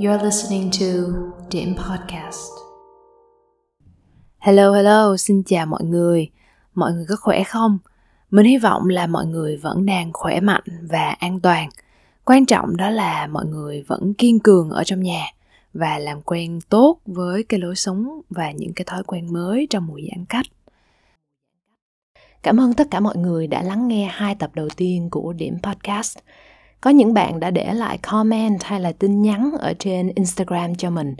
You're listening to Điểm Podcast. Hello hello, xin chào mọi người. Mọi người có khỏe không? Mình hy vọng là mọi người vẫn đang khỏe mạnh và an toàn. Quan trọng đó là mọi người vẫn kiên cường ở trong nhà và làm quen tốt với cái lối sống và những cái thói quen mới trong mùa giãn cách. Cảm ơn tất cả mọi người đã lắng nghe hai tập đầu tiên của Điểm Podcast. Có những bạn đã để lại comment hay là tin nhắn ở trên Instagram cho mình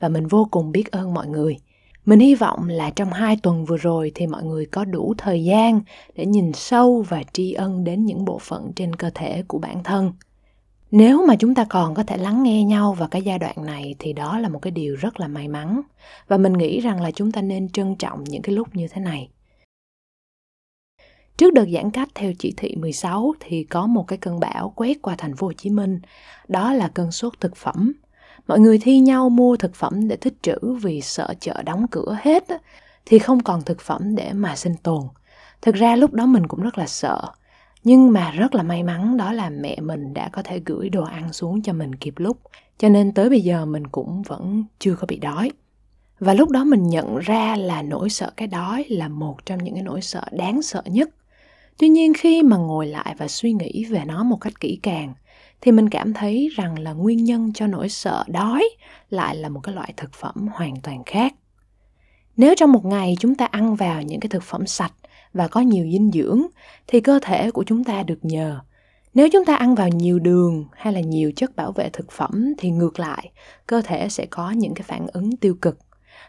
và mình vô cùng biết ơn mọi người. Mình hy vọng là trong hai tuần vừa rồi thì mọi người có đủ thời gian để nhìn sâu và tri ân đến những bộ phận trên cơ thể của bản thân. Nếu mà chúng ta còn có thể lắng nghe nhau vào cái giai đoạn này thì đó là một cái điều rất là may mắn và mình nghĩ rằng là chúng ta nên trân trọng những cái lúc như thế này. Trước đợt giãn cách theo chỉ thị 16 thì có một cái cơn bão quét qua thành phố Hồ Chí Minh, đó là cơn sốt thực phẩm. Mọi người thi nhau mua thực phẩm để tích trữ vì sợ chợ đóng cửa hết thì không còn thực phẩm để mà sinh tồn. Thực ra lúc đó mình cũng rất là sợ, nhưng mà rất là may mắn đó là mẹ mình đã có thể gửi đồ ăn xuống cho mình kịp lúc, cho nên tới bây giờ mình cũng vẫn chưa có bị đói. Và lúc đó mình nhận ra là nỗi sợ cái đói là một trong những cái nỗi sợ đáng sợ nhất tuy nhiên khi mà ngồi lại và suy nghĩ về nó một cách kỹ càng, thì mình cảm thấy rằng là nguyên nhân cho nỗi sợ đói lại là một cái loại thực phẩm hoàn toàn khác. Nếu trong một ngày chúng ta ăn vào những cái thực phẩm sạch và có nhiều dinh dưỡng, thì cơ thể của chúng ta được nhờ. Nếu chúng ta ăn vào nhiều đường hay là nhiều chất bảo vệ thực phẩm thì ngược lại, cơ thể sẽ có những cái phản ứng tiêu cực.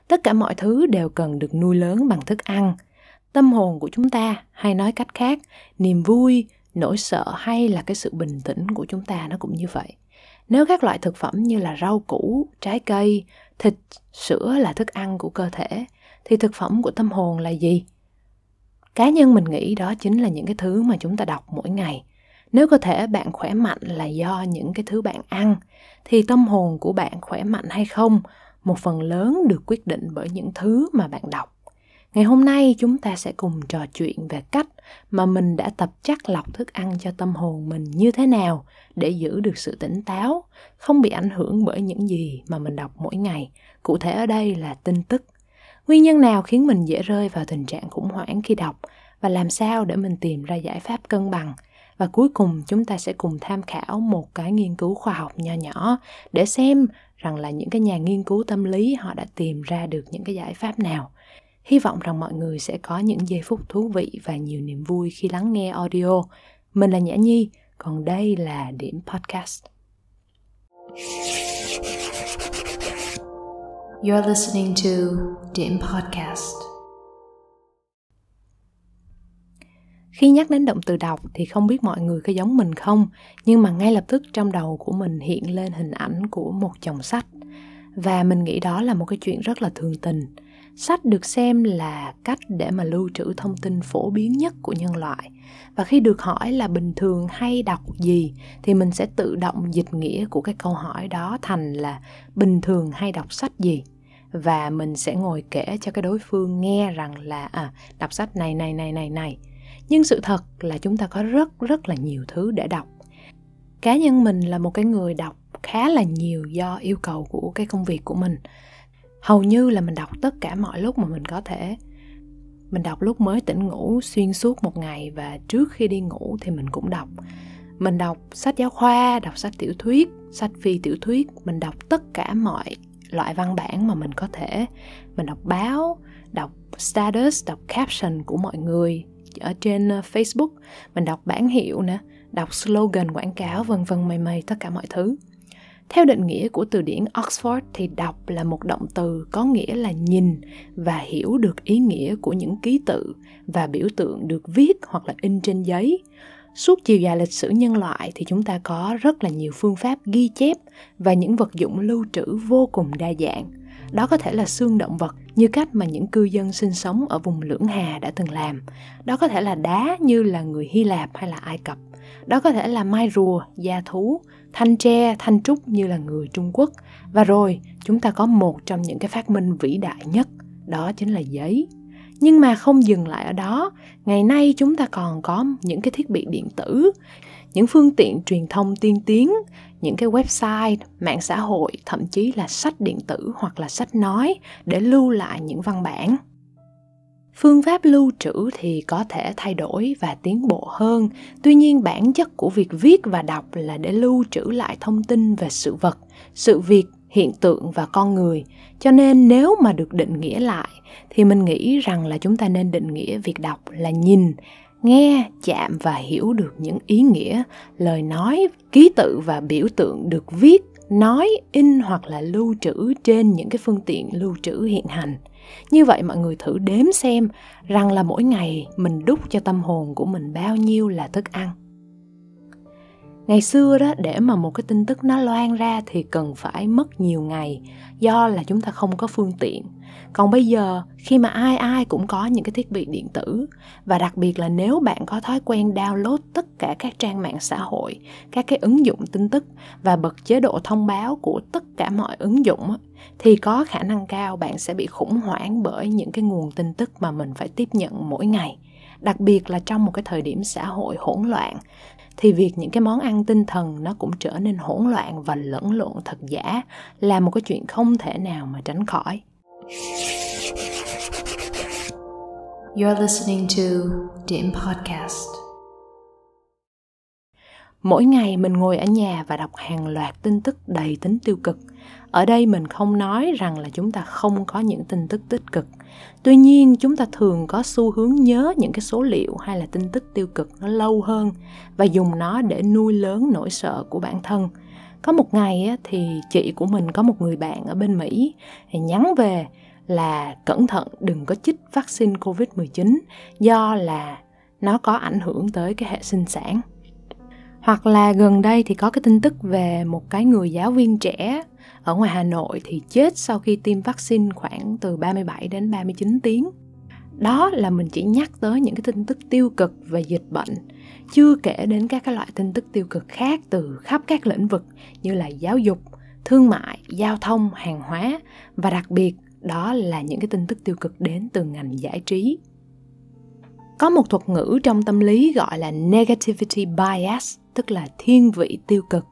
Tất cả mọi thứ đều cần được nuôi lớn bằng thức ăn tâm hồn của chúng ta hay nói cách khác, niềm vui, nỗi sợ hay là cái sự bình tĩnh của chúng ta nó cũng như vậy. Nếu các loại thực phẩm như là rau củ, trái cây, thịt, sữa là thức ăn của cơ thể, thì thực phẩm của tâm hồn là gì? Cá nhân mình nghĩ đó chính là những cái thứ mà chúng ta đọc mỗi ngày. Nếu cơ thể bạn khỏe mạnh là do những cái thứ bạn ăn, thì tâm hồn của bạn khỏe mạnh hay không một phần lớn được quyết định bởi những thứ mà bạn đọc. Ngày hôm nay chúng ta sẽ cùng trò chuyện về cách mà mình đã tập chắc lọc thức ăn cho tâm hồn mình như thế nào để giữ được sự tỉnh táo, không bị ảnh hưởng bởi những gì mà mình đọc mỗi ngày. Cụ thể ở đây là tin tức. Nguyên nhân nào khiến mình dễ rơi vào tình trạng khủng hoảng khi đọc và làm sao để mình tìm ra giải pháp cân bằng. Và cuối cùng chúng ta sẽ cùng tham khảo một cái nghiên cứu khoa học nho nhỏ để xem rằng là những cái nhà nghiên cứu tâm lý họ đã tìm ra được những cái giải pháp nào Hy vọng rằng mọi người sẽ có những giây phút thú vị và nhiều niềm vui khi lắng nghe audio. Mình là Nhã Nhi, còn đây là Điểm Podcast. You're listening to Điểm Podcast. Khi nhắc đến động từ đọc thì không biết mọi người có giống mình không, nhưng mà ngay lập tức trong đầu của mình hiện lên hình ảnh của một chồng sách. Và mình nghĩ đó là một cái chuyện rất là thường tình sách được xem là cách để mà lưu trữ thông tin phổ biến nhất của nhân loại. Và khi được hỏi là bình thường hay đọc gì, thì mình sẽ tự động dịch nghĩa của cái câu hỏi đó thành là bình thường hay đọc sách gì. Và mình sẽ ngồi kể cho cái đối phương nghe rằng là à đọc sách này này này này này. Nhưng sự thật là chúng ta có rất rất là nhiều thứ để đọc. Cá nhân mình là một cái người đọc khá là nhiều do yêu cầu của cái công việc của mình hầu như là mình đọc tất cả mọi lúc mà mình có thể. Mình đọc lúc mới tỉnh ngủ, xuyên suốt một ngày và trước khi đi ngủ thì mình cũng đọc. Mình đọc sách giáo khoa, đọc sách tiểu thuyết, sách phi tiểu thuyết. Mình đọc tất cả mọi loại văn bản mà mình có thể. Mình đọc báo, đọc status, đọc caption của mọi người ở trên ờ, facebook. Mình đọc bản hiệu nè đọc slogan quảng cáo, vân vân mây mây, tất cả mọi thứ theo định nghĩa của từ điển Oxford thì đọc là một động từ có nghĩa là nhìn và hiểu được ý nghĩa của những ký tự và biểu tượng được viết hoặc là in trên giấy. Suốt chiều dài lịch sử nhân loại thì chúng ta có rất là nhiều phương pháp ghi chép và những vật dụng lưu trữ vô cùng đa dạng. Đó có thể là xương động vật như cách mà những cư dân sinh sống ở vùng lưỡng hà đã từng làm. Đó có thể là đá như là người Hy Lạp hay là Ai Cập. Đó có thể là mai rùa, da thú, thanh tre, thanh trúc như là người Trung Quốc. Và rồi, chúng ta có một trong những cái phát minh vĩ đại nhất, đó chính là giấy. nhưng mà không dừng lại ở đó ngày nay chúng ta còn có những cái thiết bị điện tử những phương tiện truyền thông tiên tiến những cái website mạng xã hội thậm chí là sách điện tử hoặc là sách nói để lưu lại những văn bản phương pháp lưu trữ thì có thể thay đổi và tiến bộ hơn. Tuy nhiên, bản chất của việc viết và đọc là để lưu trữ lại thông tin về sự vật, sự việc, hiện tượng và con người. Cho nên, nếu mà được định nghĩa lại, thì mình nghĩ rằng là chúng ta nên định nghĩa việc đọc là nhìn, nghe, chạm và hiểu được những ý nghĩa, lời nói, ký tự và biểu tượng được viết, nói, in hoặc là lưu trữ trên những cái phương tiện lưu trữ hiện hành như vậy mọi người thử đếm xem rằng là mỗi ngày mình đúc cho tâm hồn của mình bao nhiêu là thức ăn. Ngày xưa đó, để mà một cái tin tức nó loan ra thì cần phải mất nhiều ngày, do là chúng ta không có phương tiện còn bây giờ, khi mà ai ai cũng có những cái thiết bị điện tử, và đặc biệt là nếu bạn có thói quen download tất cả các trang mạng xã hội, các cái ứng dụng tin tức và bật chế độ thông báo của tất cả mọi ứng dụng thì có khả năng cao bạn sẽ bị khủng hoảng bởi những cái nguồn tin tức mà mình phải tiếp nhận mỗi ngày. Đặc biệt là trong một cái thời điểm xã hội hỗn loạn, thì việc những cái món ăn tinh thần nó cũng trở nên hỗn loạn và lẫn lộn thật giả là một cái chuyện không thể nào mà tránh khỏi. You're listening to Dim Podcast. Mỗi ngày mình ngồi ở nhà và đọc hàng loạt tin tức đầy tính tiêu cực. Ở đây mình không nói rằng là chúng ta không có những tin tức tích cực. Tuy nhiên, chúng ta thường có xu hướng nhớ những cái số liệu hay là tin tức tiêu cực nó lâu hơn và dùng nó để nuôi lớn nỗi sợ của bản thân. Có một ngày á, thì chị của mình có một người bạn ở bên Mỹ thì nhắn về là cẩn thận đừng có chích vaccine Covid-19 do là nó có ảnh hưởng tới cái hệ sinh sản. Hoặc là gần đây thì có cái tin tức về một cái người giáo viên trẻ ở ngoài Hà Nội thì chết sau khi tiêm vaccine khoảng từ 37 đến 39 tiếng. Đó là mình chỉ nhắc tới những cái tin tức tiêu cực về dịch bệnh, chưa kể đến các cái loại tin tức tiêu cực khác từ khắp các lĩnh vực như là giáo dục, thương mại, giao thông, hàng hóa và đặc biệt đó là những cái tin tức tiêu cực đến từ ngành giải trí. Có một thuật ngữ trong tâm lý gọi là negativity bias tức là thiên vị tiêu cực.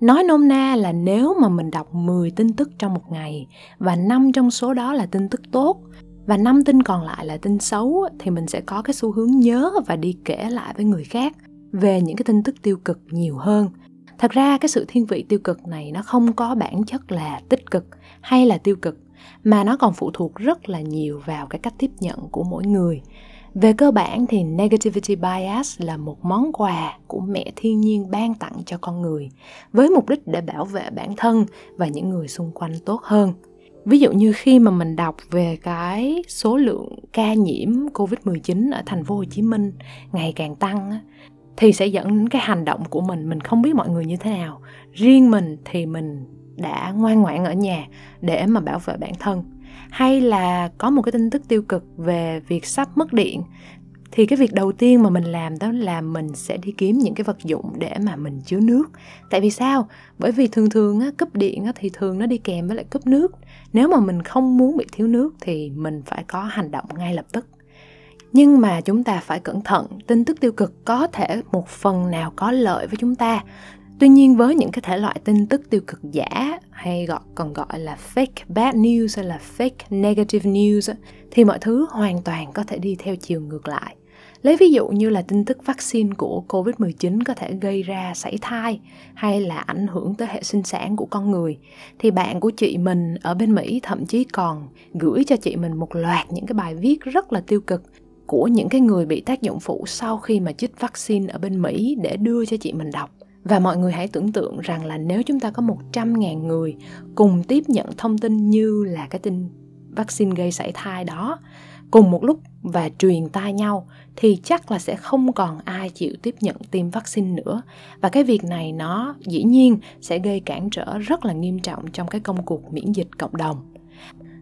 Nói nôm na là nếu mà mình đọc 10 tin tức trong một ngày và năm trong số đó là tin tức tốt và năm tin còn lại là tin xấu, thì mình sẽ có cái xu hướng nhớ và đi kể lại với người khác về những cái tin tức tiêu cực nhiều hơn. Thật ra cái sự thiên vị tiêu cực này nó không có bản chất là tích cực hay là tiêu cực, mà nó còn phụ thuộc rất là nhiều vào cái cách tiếp nhận của mỗi người. Về cơ bản thì negativity bias là một món quà của mẹ thiên nhiên ban tặng cho con người, với mục đích để bảo vệ bản thân và những người xung quanh tốt hơn ví dụ như khi mà mình đọc về cái số lượng ca nhiễm covid-19 ở thành phố Hồ Chí Minh ngày càng tăng thì sẽ dẫn đến cái hành động của mình mình không biết mọi người như thế nào. Riêng mình thì mình đã ngoan ngoãn ở nhà để mà bảo vệ bản thân. Hay là có một cái tin tức tiêu cực về việc sắp mất điện thì cái việc đầu tiên mà mình làm đó là mình sẽ đi kiếm những cái vật dụng để mà mình chứa nước. Tại vì sao? Bởi vì thường thường á, cúp điện á, thì thường nó đi kèm với lại cúp nước. Nếu mà mình không muốn bị thiếu nước thì mình phải có hành động ngay lập tức. Nhưng mà chúng ta phải cẩn thận tin tức tiêu cực có thể một phần nào có lợi với chúng ta. Tuy nhiên với những cái thể loại tin tức tiêu cực giả hay gọi còn gọi là fake bad news hay là fake negative news thì mọi thứ hoàn toàn có thể đi theo chiều ngược lại. Lấy ví dụ như là tin tức vaccine của COVID-19 có thể gây ra sảy thai hay là ảnh hưởng tới hệ sinh sản của con người, thì bạn của chị mình ở bên Mỹ thậm chí còn gửi cho chị mình một loạt những cái bài viết rất là tiêu cực của những cái người bị tác dụng phụ sau khi mà chích vaccine ở bên Mỹ để đưa cho chị mình đọc. Và mọi người hãy tưởng tượng rằng là nếu chúng ta có 100.000 người cùng tiếp nhận thông tin như là cái tin vaccine gây sảy thai đó cùng một lúc và truyền tai nhau thì chắc là sẽ không còn ai chịu tiếp nhận tiêm vaccine nữa. Và cái việc này nó dĩ nhiên sẽ gây cản trở rất là nghiêm trọng trong cái công cuộc miễn dịch cộng đồng.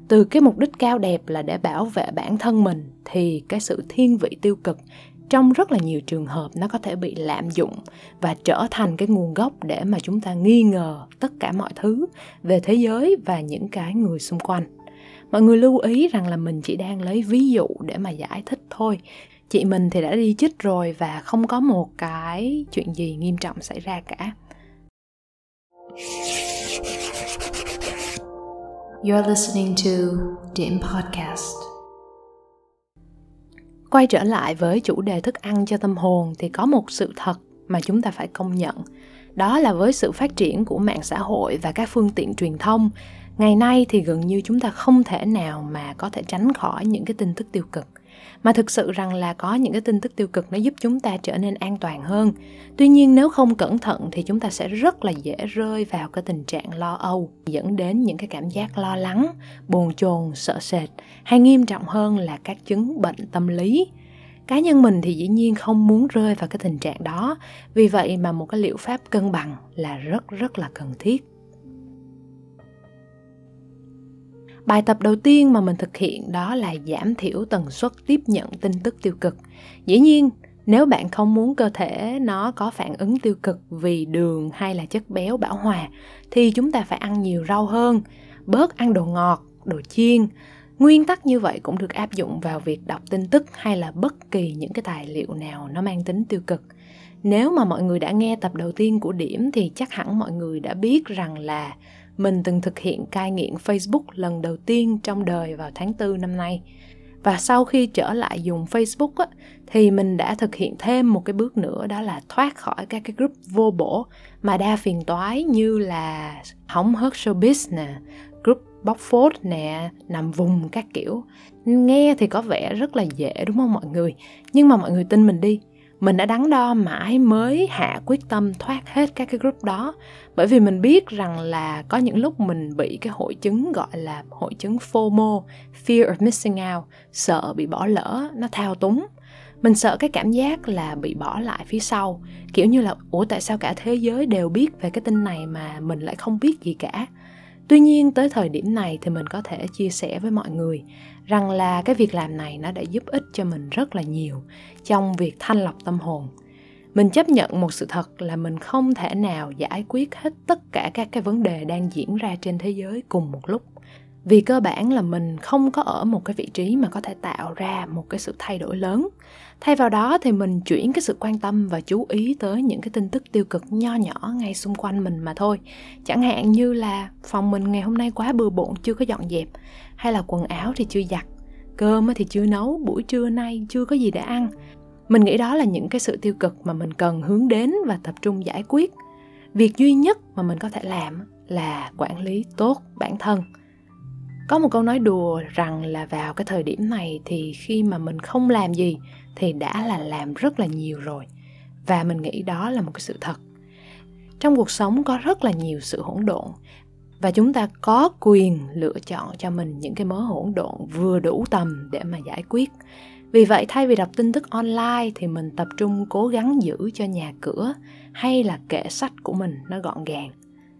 Từ cái mục đích cao đẹp là để bảo vệ bản thân mình thì cái sự thiên vị tiêu cực trong rất là nhiều trường hợp nó có thể bị lạm dụng và trở thành cái nguồn gốc để mà chúng ta nghi ngờ tất cả mọi thứ về thế giới và những cái người xung quanh mọi người lưu ý rằng là mình chỉ đang lấy ví dụ để mà giải thích thôi. Chị mình thì đã đi chích rồi và không có một cái chuyện gì nghiêm trọng xảy ra cả. You're listening to Dim Podcast. quay trở lại với chủ đề thức ăn cho tâm hồn thì có một sự thật mà chúng ta phải công nhận. Đó là với sự phát triển của mạng xã hội và các phương tiện truyền thông ngày nay thì gần như chúng ta không thể nào mà có thể tránh khỏi những cái tin tức tiêu cực. Mà thực sự rằng là có những cái tin tức tiêu cực nó giúp chúng ta trở nên an toàn hơn. Tuy nhiên nếu không cẩn thận thì chúng ta sẽ rất là dễ rơi vào cái tình trạng lo âu, dẫn đến những cái cảm giác lo lắng, bồn chồn, sợ sệt, hay nghiêm trọng hơn là các chứng bệnh tâm lý. Cá nhân mình thì dĩ nhiên không muốn rơi vào cái tình trạng đó. Vì vậy mà một cái liệu pháp cân bằng là rất rất là cần thiết. Bài tập đầu tiên mà mình thực hiện đó là giảm thiểu tần suất tiếp nhận tin tức tiêu cực. Dĩ nhiên, nếu bạn không muốn cơ thể nó có phản ứng tiêu cực vì đường hay là chất béo bão hòa, thì chúng ta phải ăn nhiều rau hơn, bớt ăn đồ ngọt, đồ chiên. Nguyên tắc như vậy cũng được áp dụng vào việc đọc tin tức hay là bất kỳ những cái tài liệu nào nó mang tính tiêu cực. Nếu mà mọi người đã nghe tập đầu tiên của điểm thì chắc hẳn mọi người đã biết rằng là mình từng thực hiện cai nghiện Facebook lần đầu tiên trong đời vào tháng 4 năm nay. Và sau khi trở lại dùng Facebook á, thì mình đã thực hiện thêm một cái bước nữa đó là thoát khỏi các cái group vô bổ mà đa phiền toái như là hóng hớt showbiz nè, group bóc phốt nè, nằm vùng các kiểu. Nghe thì có vẻ rất là dễ đúng không mọi người? Nhưng mà mọi người tin mình đi, mình đã đắn đo mãi mới hạ quyết tâm thoát hết các cái group đó. Bởi vì mình biết rằng là có những lúc mình bị cái hội chứng gọi là hội chứng FOMO, fear of missing out, sợ bị bỏ lỡ, nó thao túng. Mình sợ cái cảm giác là bị bỏ lại phía sau. Kiểu như là, ủa, tại sao cả thế giới đều biết về cái tin này mà mình lại không biết gì cả? Tuy nhiên, tới thời điểm này thì mình có thể chia sẻ với mọi người rằng là cái việc làm này nó đã giúp ích cho mình rất là nhiều trong việc thanh lọc tâm hồn. Mình chấp nhận một sự thật là mình không thể nào giải quyết hết tất cả các cái vấn đề đang diễn ra trên thế giới cùng một lúc. Vì cơ bản là mình không có ở một cái vị trí mà có thể tạo ra một cái sự thay đổi lớn. Thay vào đó thì mình chuyển cái sự quan tâm và chú ý tới những cái tin tức tiêu cực nho nhỏ ngay xung quanh mình mà thôi. Chẳng hạn như là phòng mình ngày hôm nay quá bừa bộn, chưa có dọn dẹp hay là quần áo thì chưa giặt, cơm thì chưa nấu, buổi trưa nay chưa có gì để ăn. Mình nghĩ đó là những cái sự tiêu cực mà mình cần hướng đến và tập trung giải quyết. Việc duy nhất mà mình có thể làm là quản lý tốt bản thân. Có một câu nói đùa rằng là vào cái thời điểm này thì khi mà mình không làm gì thì đã là làm rất là nhiều rồi. Và mình nghĩ đó là một cái sự thật. Trong cuộc sống có rất là nhiều sự hỗn độn và chúng ta có quyền lựa chọn cho mình những cái mớ hỗn độn vừa đủ tầm để mà giải quyết. Vì vậy, thay vì đọc tin tức online thì mình tập trung cố gắng giữ cho nhà cửa hay là kệ sách của mình nó gọn gàng.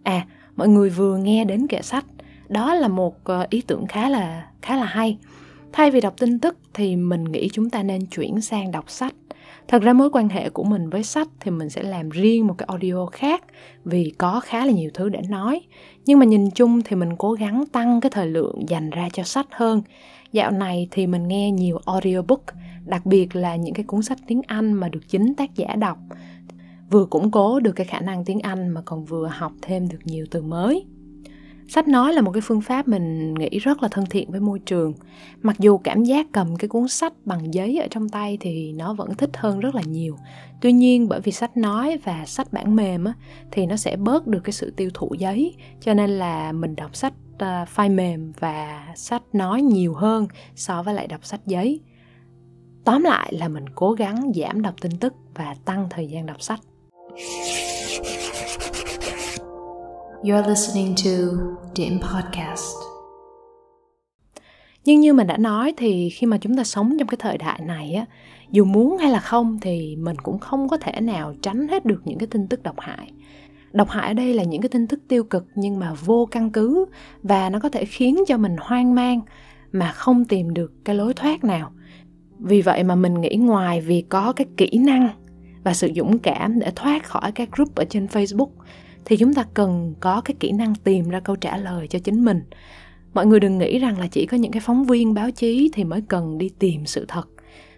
À mọi người vừa nghe đến kệ sách, đó là một ờ, ý tưởng khá là khá là hay. Thay vì đọc tin tức thì mình nghĩ chúng ta nên chuyển sang đọc sách thật ra mối quan hệ của mình với sách thì mình sẽ làm riêng một cái audio khác vì có khá là nhiều thứ để nói. Nhưng mà nhìn chung thì mình cố gắng tăng cái thời lượng dành ra cho sách hơn. Dạo này thì mình nghe nhiều audiobook, đặc biệt là những cái cuốn sách tiếng anh mà được chính tác giả đọc. Vừa củng cố được cái khả năng tiếng anh mà còn vừa học thêm được nhiều từ mới sách nói là một cái phương pháp mình nghĩ rất là thân thiện với môi trường. Mặc dù cảm giác cầm cái cuốn sách bằng giấy ở trong tay thì nó vẫn thích hơn rất là nhiều. Tuy nhiên bởi vì sách nói và sách bản mềm á, thì nó sẽ bớt được cái sự tiêu thụ giấy. Cho nên là mình đọc sách ờ, uh, file mềm và sách nói nhiều hơn so với lại đọc sách giấy. Tóm lại là mình cố gắng giảm đọc tin tức và tăng thời gian đọc sách. You're listening to Dim Podcast. nhưng như mình đã nói thì khi mà chúng ta sống trong cái thời đại này á, dù muốn hay là không thì mình cũng không có thể nào tránh hết được những cái tin tức độc hại độc hại ở đây là những cái tin tức tiêu cực nhưng mà vô căn cứ và nó có thể khiến cho mình hoang mang mà không tìm được cái lối thoát nào vì vậy mà mình nghĩ ngoài việc có cái kỹ năng và sự dũng cảm để thoát khỏi các group ở trên facebook thì chúng ta cần có cái kỹ năng tìm ra câu trả lời cho chính mình. Mọi người đừng nghĩ rằng là chỉ có những cái phóng viên báo chí thì mới cần đi tìm sự thật.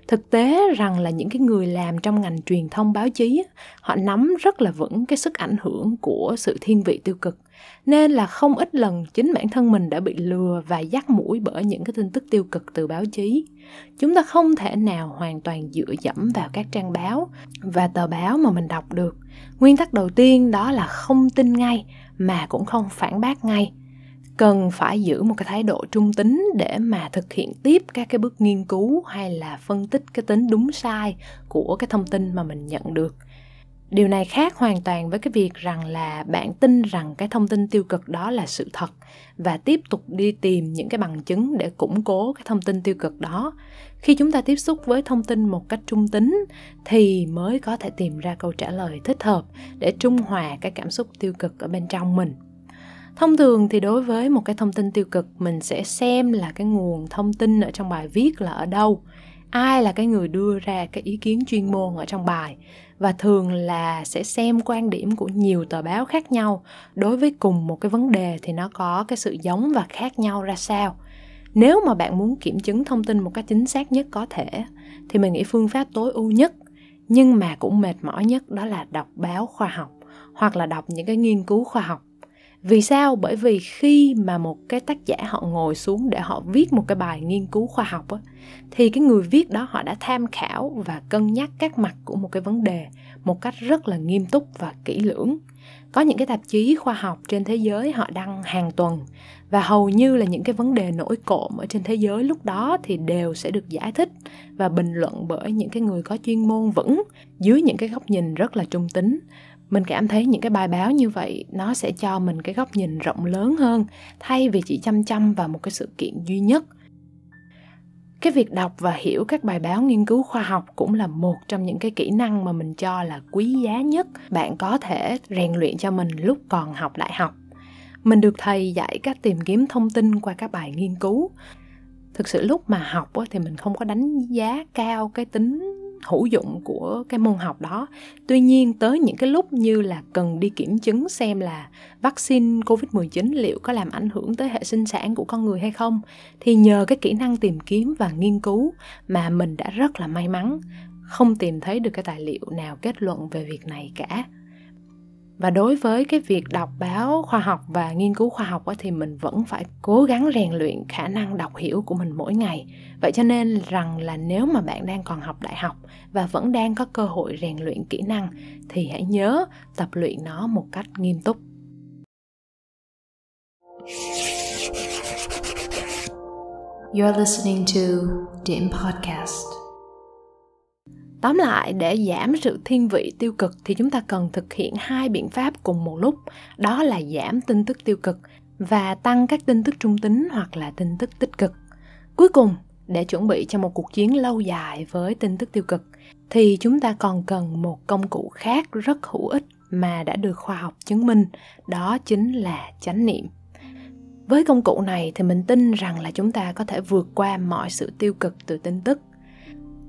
Thực tế rằng là những cái người làm trong ngành truyền thông báo chí họ nắm rất là vững cái sức ảnh hưởng của sự thiên vị tiêu cực nên là không ít lần chính bản thân mình đã bị lừa và dắt mũi bởi những cái tin tức tiêu cực từ báo chí. Chúng ta không thể nào hoàn toàn dựa dẫm vào các trang báo và tờ báo mà mình đọc được. Nguyên tắc đầu tiên đó là không tin ngay mà cũng không phản bác ngay. Cần phải giữ một cái thái độ trung tính để mà thực hiện tiếp các cái bước nghiên cứu hay là phân tích cái tính đúng sai của cái thông tin mà mình nhận được điều này khác hoàn toàn với cái việc rằng là bạn tin rằng cái thông tin tiêu cực đó là sự thật và tiếp tục đi tìm những cái bằng chứng để củng cố cái thông tin tiêu cực đó. Khi chúng ta tiếp xúc với thông tin một cách trung tính thì mới có thể tìm ra câu trả lời thích hợp để trung hòa cái cảm xúc tiêu cực ở bên trong mình. Thông thường thì đối với một cái thông tin tiêu cực, mình sẽ xem là cái nguồn thông tin ở trong bài viết là ở đâu, ai là cái người đưa ra cái ý kiến chuyên môn ở trong bài và thường là sẽ xem quan điểm của nhiều tờ báo khác nhau. Đối với cùng một cái vấn đề thì nó có cái sự giống và khác nhau ra sao. Nếu mà bạn muốn kiểm chứng thông tin một cách chính xác nhất có thể, thì mình nghĩ phương pháp tối ưu nhất, nhưng mà cũng mệt mỏi nhất đó là đọc báo khoa học, hoặc là đọc những cái nghiên cứu khoa học vì sao? Bởi vì khi mà một cái tác giả họ ngồi xuống để họ viết một cái bài nghiên cứu khoa học á, thì cái người viết đó họ đã tham khảo và cân nhắc các mặt của một cái vấn đề một cách rất là nghiêm túc và kỹ lưỡng. Có những cái tạp chí khoa học trên thế giới họ đăng hàng tuần và hầu như là những cái vấn đề nổi cộm ở trên thế giới lúc đó thì đều sẽ được giải thích và bình luận bởi những cái người có chuyên môn vững dưới những cái góc nhìn rất là trung tính mình cảm thấy những cái bài báo như vậy, nó sẽ cho mình cái góc nhìn rộng lớn hơn, thay vì chỉ chăm chăm vào một cái sự kiện duy nhất. Cái việc đọc và hiểu các bài báo nghiên cứu khoa học cũng là một trong những cái kỹ năng mà mình cho là quý giá nhất bạn có thể rèn luyện cho mình lúc còn học đại học. Mình được thầy dạy cách tìm kiếm thông tin qua các bài nghiên cứu. Thực sự lúc mà học thì mình không có đánh giá cao cái tính hữu dụng của cái môn học đó. Tuy nhiên, tới những cái lúc như là cần đi kiểm chứng xem là vaccine covid 19 liệu có làm ảnh hưởng tới hệ sinh sản của con người hay không, thì nhờ cái kỹ năng tìm kiếm và nghiên cứu mà mình đã rất là may mắn không tìm thấy được cái tài liệu nào kết luận về việc này cả và đối với cái việc đọc báo khoa học và nghiên cứu khoa học thì mình vẫn phải cố gắng rèn luyện khả năng đọc hiểu của mình mỗi ngày vậy cho nên rằng là nếu mà bạn đang còn học đại học và vẫn đang có cơ hội rèn luyện kỹ năng, thì hãy nhớ tập luyện nó một cách nghiêm túc You're listening to Dim Podcast. Tóm lại, để giảm sự thiên vị tiêu cực thì chúng ta cần thực hiện hai biện pháp cùng một lúc, đó là giảm tin tức tiêu cực và tăng các tin tức trung tính hoặc là tin tức tích cực. Cuối cùng, để chuẩn bị cho một cuộc chiến lâu dài với tin tức tiêu cực thì chúng ta còn cần một công cụ khác rất hữu ích mà đã được khoa học chứng minh, đó chính là chánh niệm. Với công cụ này thì mình tin rằng là chúng ta có thể vượt qua mọi sự tiêu cực từ tin tức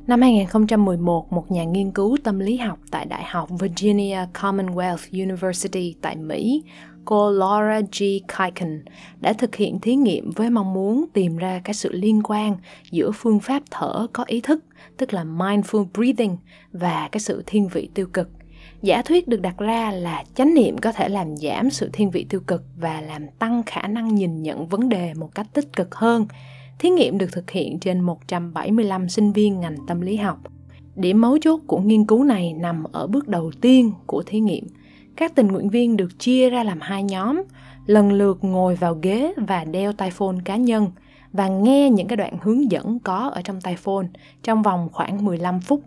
Năm 2011, một nhà nghiên cứu tâm lý học tại Đại học Virginia Commonwealth University tại Mỹ, cô Laura G. Kiken đã thực hiện thí nghiệm với mong muốn tìm ra cái sự liên quan giữa phương pháp thở có ý thức, tức là mindful breathing và cái sự thiên vị tiêu cực. Giả thuyết được đặt ra là chánh niệm có thể làm giảm sự thiên vị tiêu cực và làm tăng khả năng nhìn nhận vấn đề một cách tích cực hơn Thí nghiệm được thực hiện trên 175 sinh viên ngành tâm lý học. Điểm mấu chốt của nghiên cứu này nằm ở bước đầu tiên của thí nghiệm. Các tình nguyện viên được chia ra làm hai nhóm, lần lượt ngồi vào ghế và đeo tai phone cá nhân và nghe những cái đoạn hướng dẫn có ở trong tai phone trong vòng khoảng 15 phút.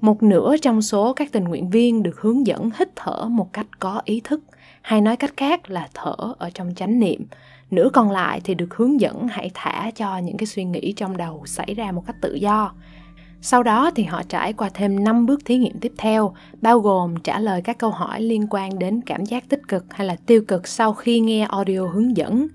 Một nửa trong số các tình nguyện viên được hướng dẫn hít thở một cách có ý thức, hay nói cách khác là thở ở trong chánh niệm nửa còn lại thì được hướng dẫn hãy thả cho những cái suy nghĩ trong đầu xảy ra một cách tự do. Sau đó thì họ trải qua thêm 5 bước thí nghiệm tiếp theo, bao gồm trả lời các câu hỏi liên quan đến cảm giác tích cực hay là tiêu cực sau khi nghe audio hướng dẫn,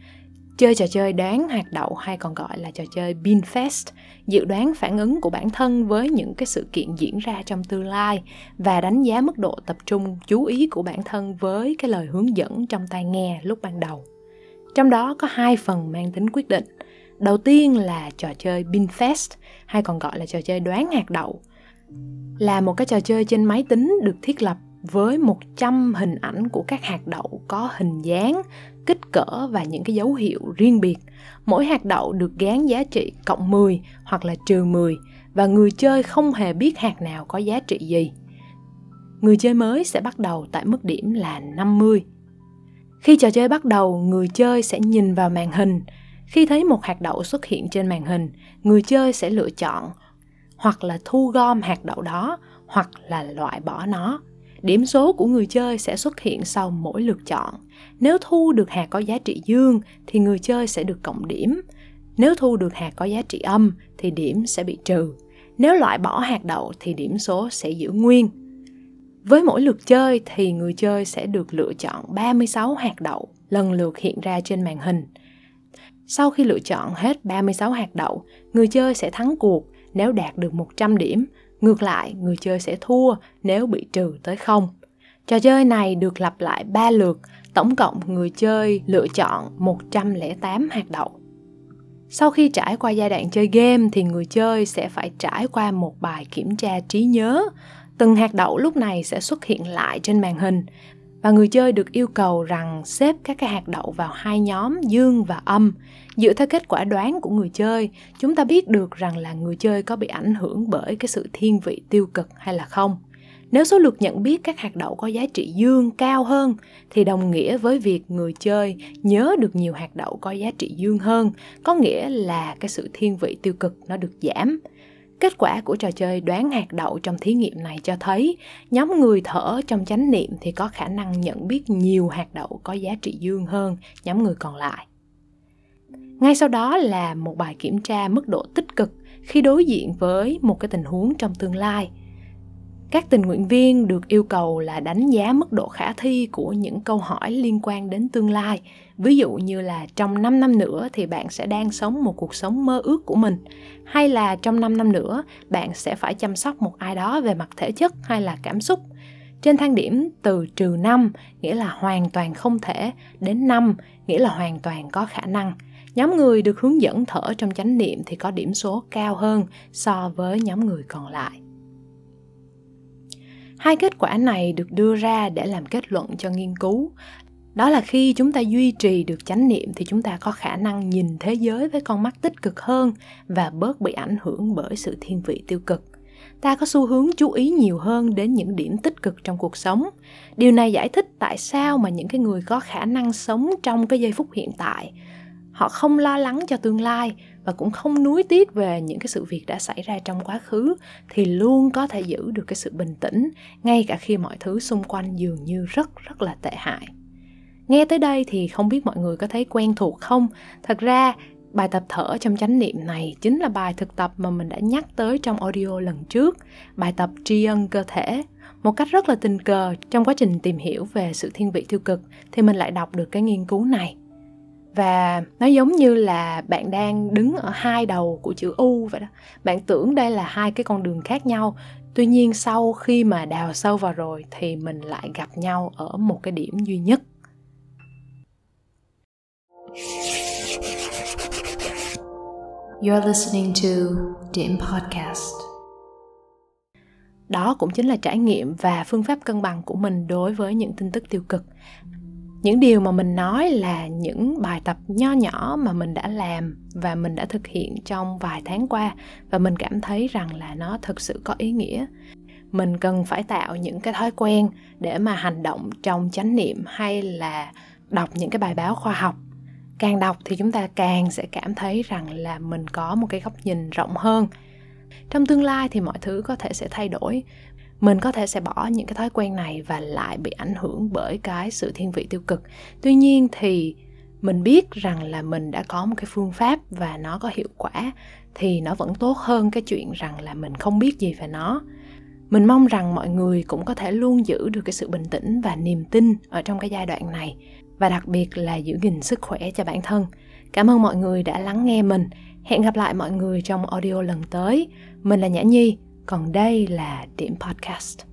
chơi trò chơi đoán hoạt đậu hay còn gọi là trò chơi Beanfest, dự đoán phản ứng của bản thân với những cái sự kiện diễn ra trong tương lai và đánh giá mức độ tập trung chú ý của bản thân với cái lời hướng dẫn trong tai nghe lúc ban đầu. Trong đó có hai phần mang tính quyết định. Đầu tiên là trò chơi Binfest, hay còn gọi là trò chơi đoán hạt đậu. Là một cái trò chơi trên máy tính được thiết lập với 100 hình ảnh của các hạt đậu có hình dáng, kích cỡ và những cái dấu hiệu riêng biệt. Mỗi hạt đậu được gán giá trị cộng 10 hoặc là trừ 10 và người chơi không hề biết hạt nào có giá trị gì. Người chơi mới sẽ bắt đầu tại mức điểm là 50. Khi trò chơi bắt đầu, người chơi sẽ nhìn vào màn hình. Khi thấy một hạt đậu xuất hiện trên màn hình, người chơi sẽ lựa chọn hoặc là thu gom hạt đậu đó hoặc là loại bỏ nó. Điểm số của người chơi sẽ xuất hiện sau mỗi lượt chọn. Nếu thu được hạt có giá trị dương thì người chơi sẽ được cộng điểm. Nếu thu được hạt có giá trị âm thì điểm sẽ bị trừ. Nếu loại bỏ hạt đậu thì điểm số sẽ giữ nguyên với mỗi lượt chơi thì người chơi sẽ được lựa chọn 36 hạt đậu lần lượt hiện ra trên màn hình. Sau khi lựa chọn hết 36 hạt đậu, người chơi sẽ thắng cuộc nếu đạt được 100 điểm Ngược lại, người chơi sẽ thua nếu bị trừ tới không. Trò chơi này được lặp lại 3 lượt, tổng cộng người chơi lựa chọn 108 hạt đậu. Sau khi trải qua giai đoạn chơi game thì người chơi sẽ phải trải qua một bài kiểm tra trí nhớ. Từng hạt đậu lúc này sẽ xuất hiện lại trên màn hình và người chơi được yêu cầu rằng xếp các cái hạt đậu vào hai nhóm dương và âm. Dựa theo kết quả đoán của người chơi, chúng ta biết được rằng là người chơi có bị ảnh hưởng bởi cái sự thiên vị tiêu cực hay là không. Nếu số lượt nhận biết các hạt đậu có giá trị dương cao hơn thì đồng nghĩa với việc người chơi nhớ được nhiều hạt đậu có giá trị dương hơn, có nghĩa là cái sự thiên vị tiêu cực nó được giảm. Kết quả của trò chơi đoán hạt đậu trong thí nghiệm này cho thấy, nhóm người thở trong chánh niệm thì có khả năng nhận biết nhiều hạt đậu có giá trị dương hơn nhóm người còn lại. Ngay sau đó là một bài kiểm tra mức độ tích cực khi đối diện với một cái tình huống trong tương lai. Các tình nguyện viên được yêu cầu là đánh giá mức độ khả thi của những câu hỏi liên quan đến tương lai. Ví dụ như là trong 5 năm nữa thì bạn sẽ đang sống một cuộc sống mơ ước của mình. Hay là trong 5 năm nữa, bạn sẽ phải chăm sóc một ai đó về mặt thể chất hay là cảm xúc. Trên thang điểm từ trừ 5 nghĩa là hoàn toàn không thể, đến 5 nghĩa là hoàn toàn có khả năng. Nhóm người được hướng dẫn thở trong chánh niệm thì có điểm số cao hơn so với nhóm người còn lại. Hai kết quả này được đưa ra để làm kết luận cho nghiên cứu. Đó là khi chúng ta duy trì được chánh niệm thì chúng ta có khả năng nhìn thế giới với con mắt tích cực hơn và bớt bị ảnh hưởng bởi sự thiên vị tiêu cực ta có xu hướng chú ý nhiều hơn đến những điểm tích cực trong cuộc sống điều này giải thích tại sao mà những cái người có khả năng sống trong cái giây phút hiện tại, họ không lo lắng cho tương lai và cũng không nuối tiếc về những cái sự việc đã xảy ra trong quá khứ, thì luôn có thể giữ được cái sự bình tĩnh, ngay cả khi mọi thứ xung quanh dường như rất rất là tệ hại. Nghe tới đây thì không biết mọi người có thấy quen thuộc không? Thật ra, bài tập thở trong chánh niệm này chính là bài thực tập mà mình đã nhắc tới trong audio lần trước, bài tập tri ân cơ thể. Một cách rất là tình cờ, trong quá trình tìm hiểu về sự thiên vị tiêu cực, thì mình lại đọc được cái nghiên cứu này và nó giống như là bạn đang đứng ở hai đầu của chữ u vậy đó. Bạn tưởng đây là hai cái con đường khác nhau. Tuy nhiên sau khi mà đào sâu vào rồi thì mình lại gặp nhau ở một cái điểm duy nhất. You're listening to Điểm Podcast. Đó cũng chính là trải nghiệm và phương pháp cân bằng của mình đối với những tin tức tiêu cực những điều mà mình nói là những bài tập nho nhỏ mà mình đã làm và mình đã thực hiện trong vài tháng qua và mình cảm thấy rằng là nó thực sự có ý nghĩa. Mình cần phải tạo những cái thói quen để mà hành động trong chánh niệm hay là đọc những cái bài báo khoa học. Càng đọc thì chúng ta càng sẽ cảm thấy rằng là mình có một cái góc nhìn rộng hơn. Trong tương lai thì mọi thứ có thể sẽ thay đổi mình có thể sẽ bỏ những cái thói quen này và lại bị ảnh hưởng bởi cái sự thiên vị tiêu cực. Tuy nhiên thì mình biết rằng là mình đã có một cái phương pháp và nó có hiệu quả thì nó vẫn tốt hơn cái chuyện rằng là mình không biết gì về nó. Mình mong rằng mọi người cũng có thể luôn giữ được cái sự bình tĩnh và niềm tin ở trong cái giai đoạn này và đặc biệt là giữ gìn sức khỏe cho bản thân. Cảm ơn mọi người đã lắng nghe mình. Hẹn gặp lại mọi người trong audio lần tới. Mình là nhã nhi còn đây là điểm podcast.